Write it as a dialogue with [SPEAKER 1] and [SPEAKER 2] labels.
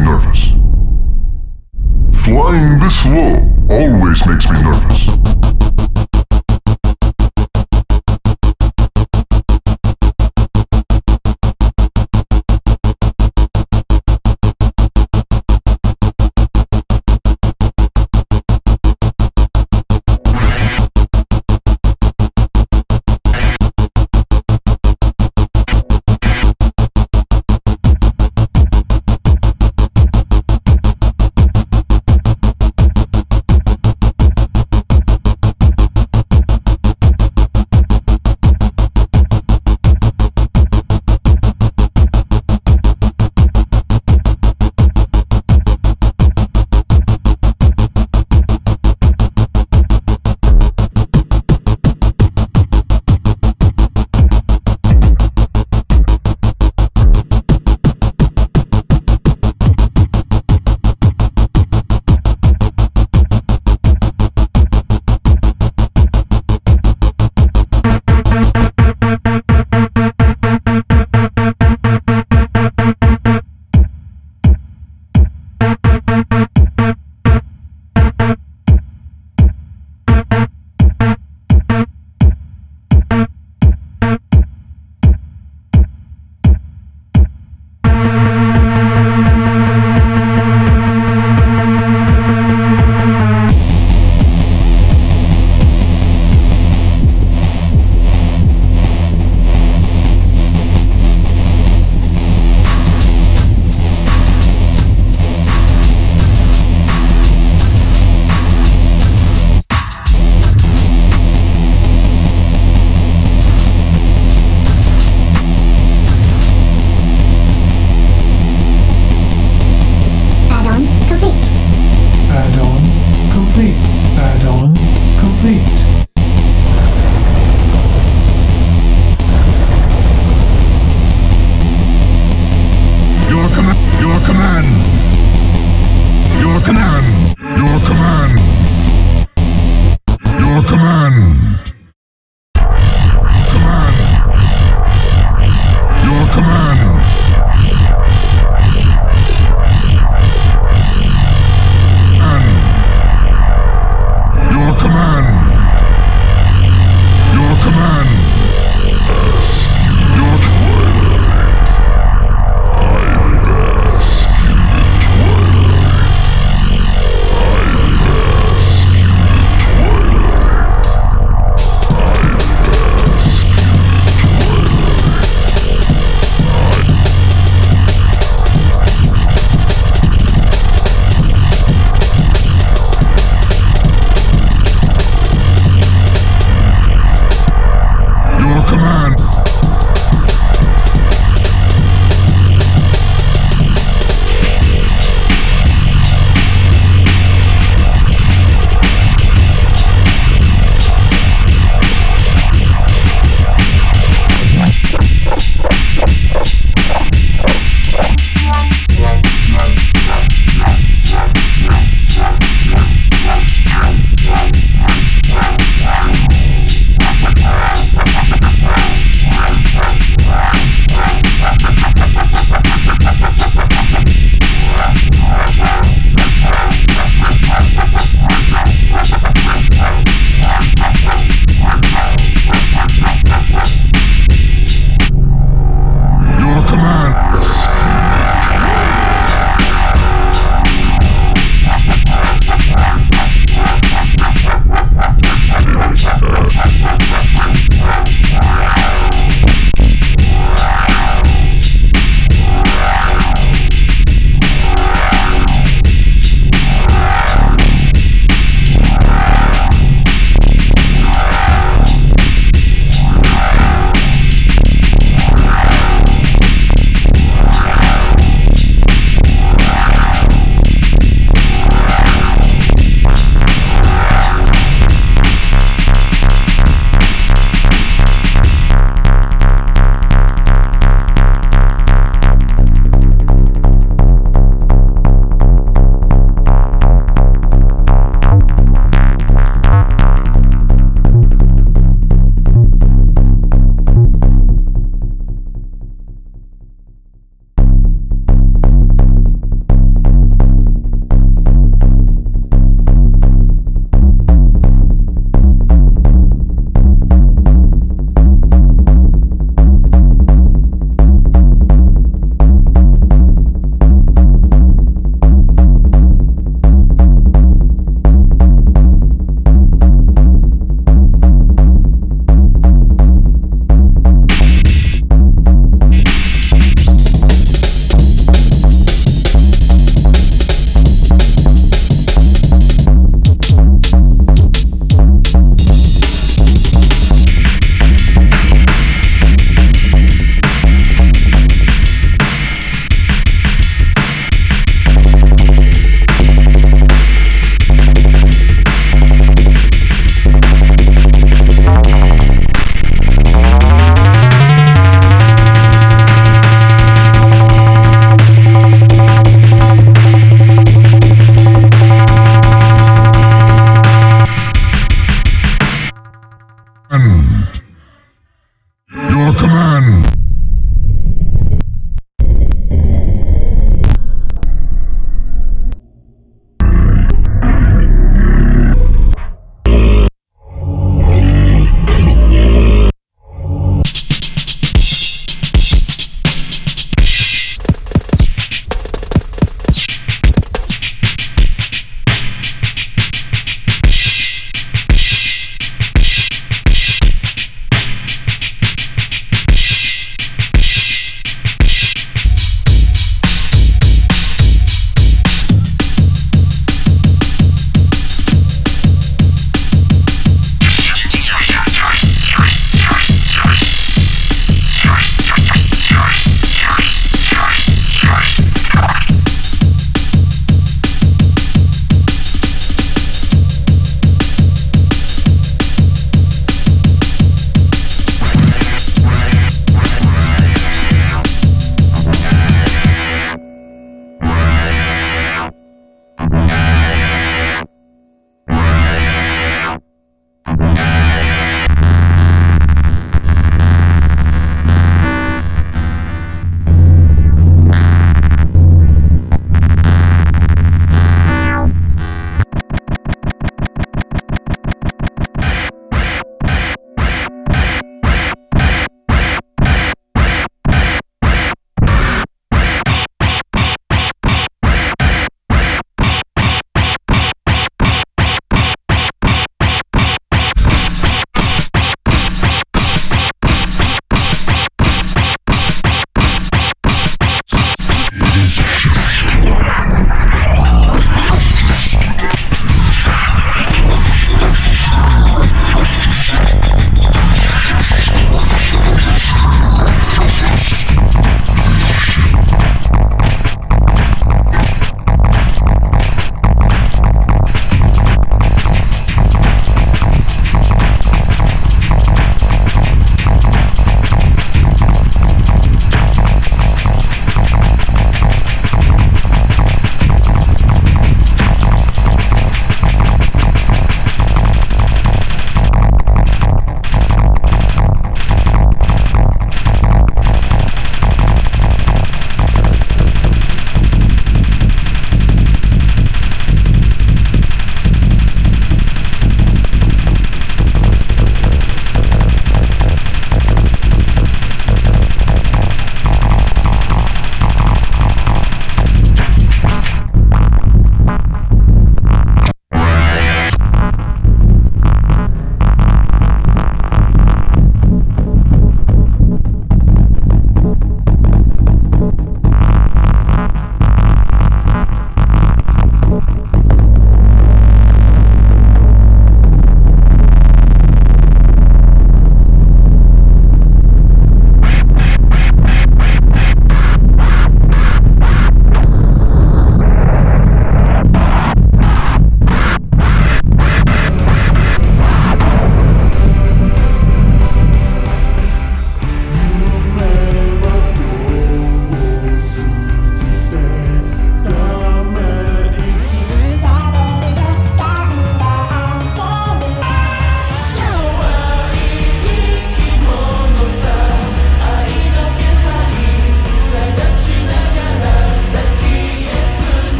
[SPEAKER 1] nervous. Flying this low always makes me nervous.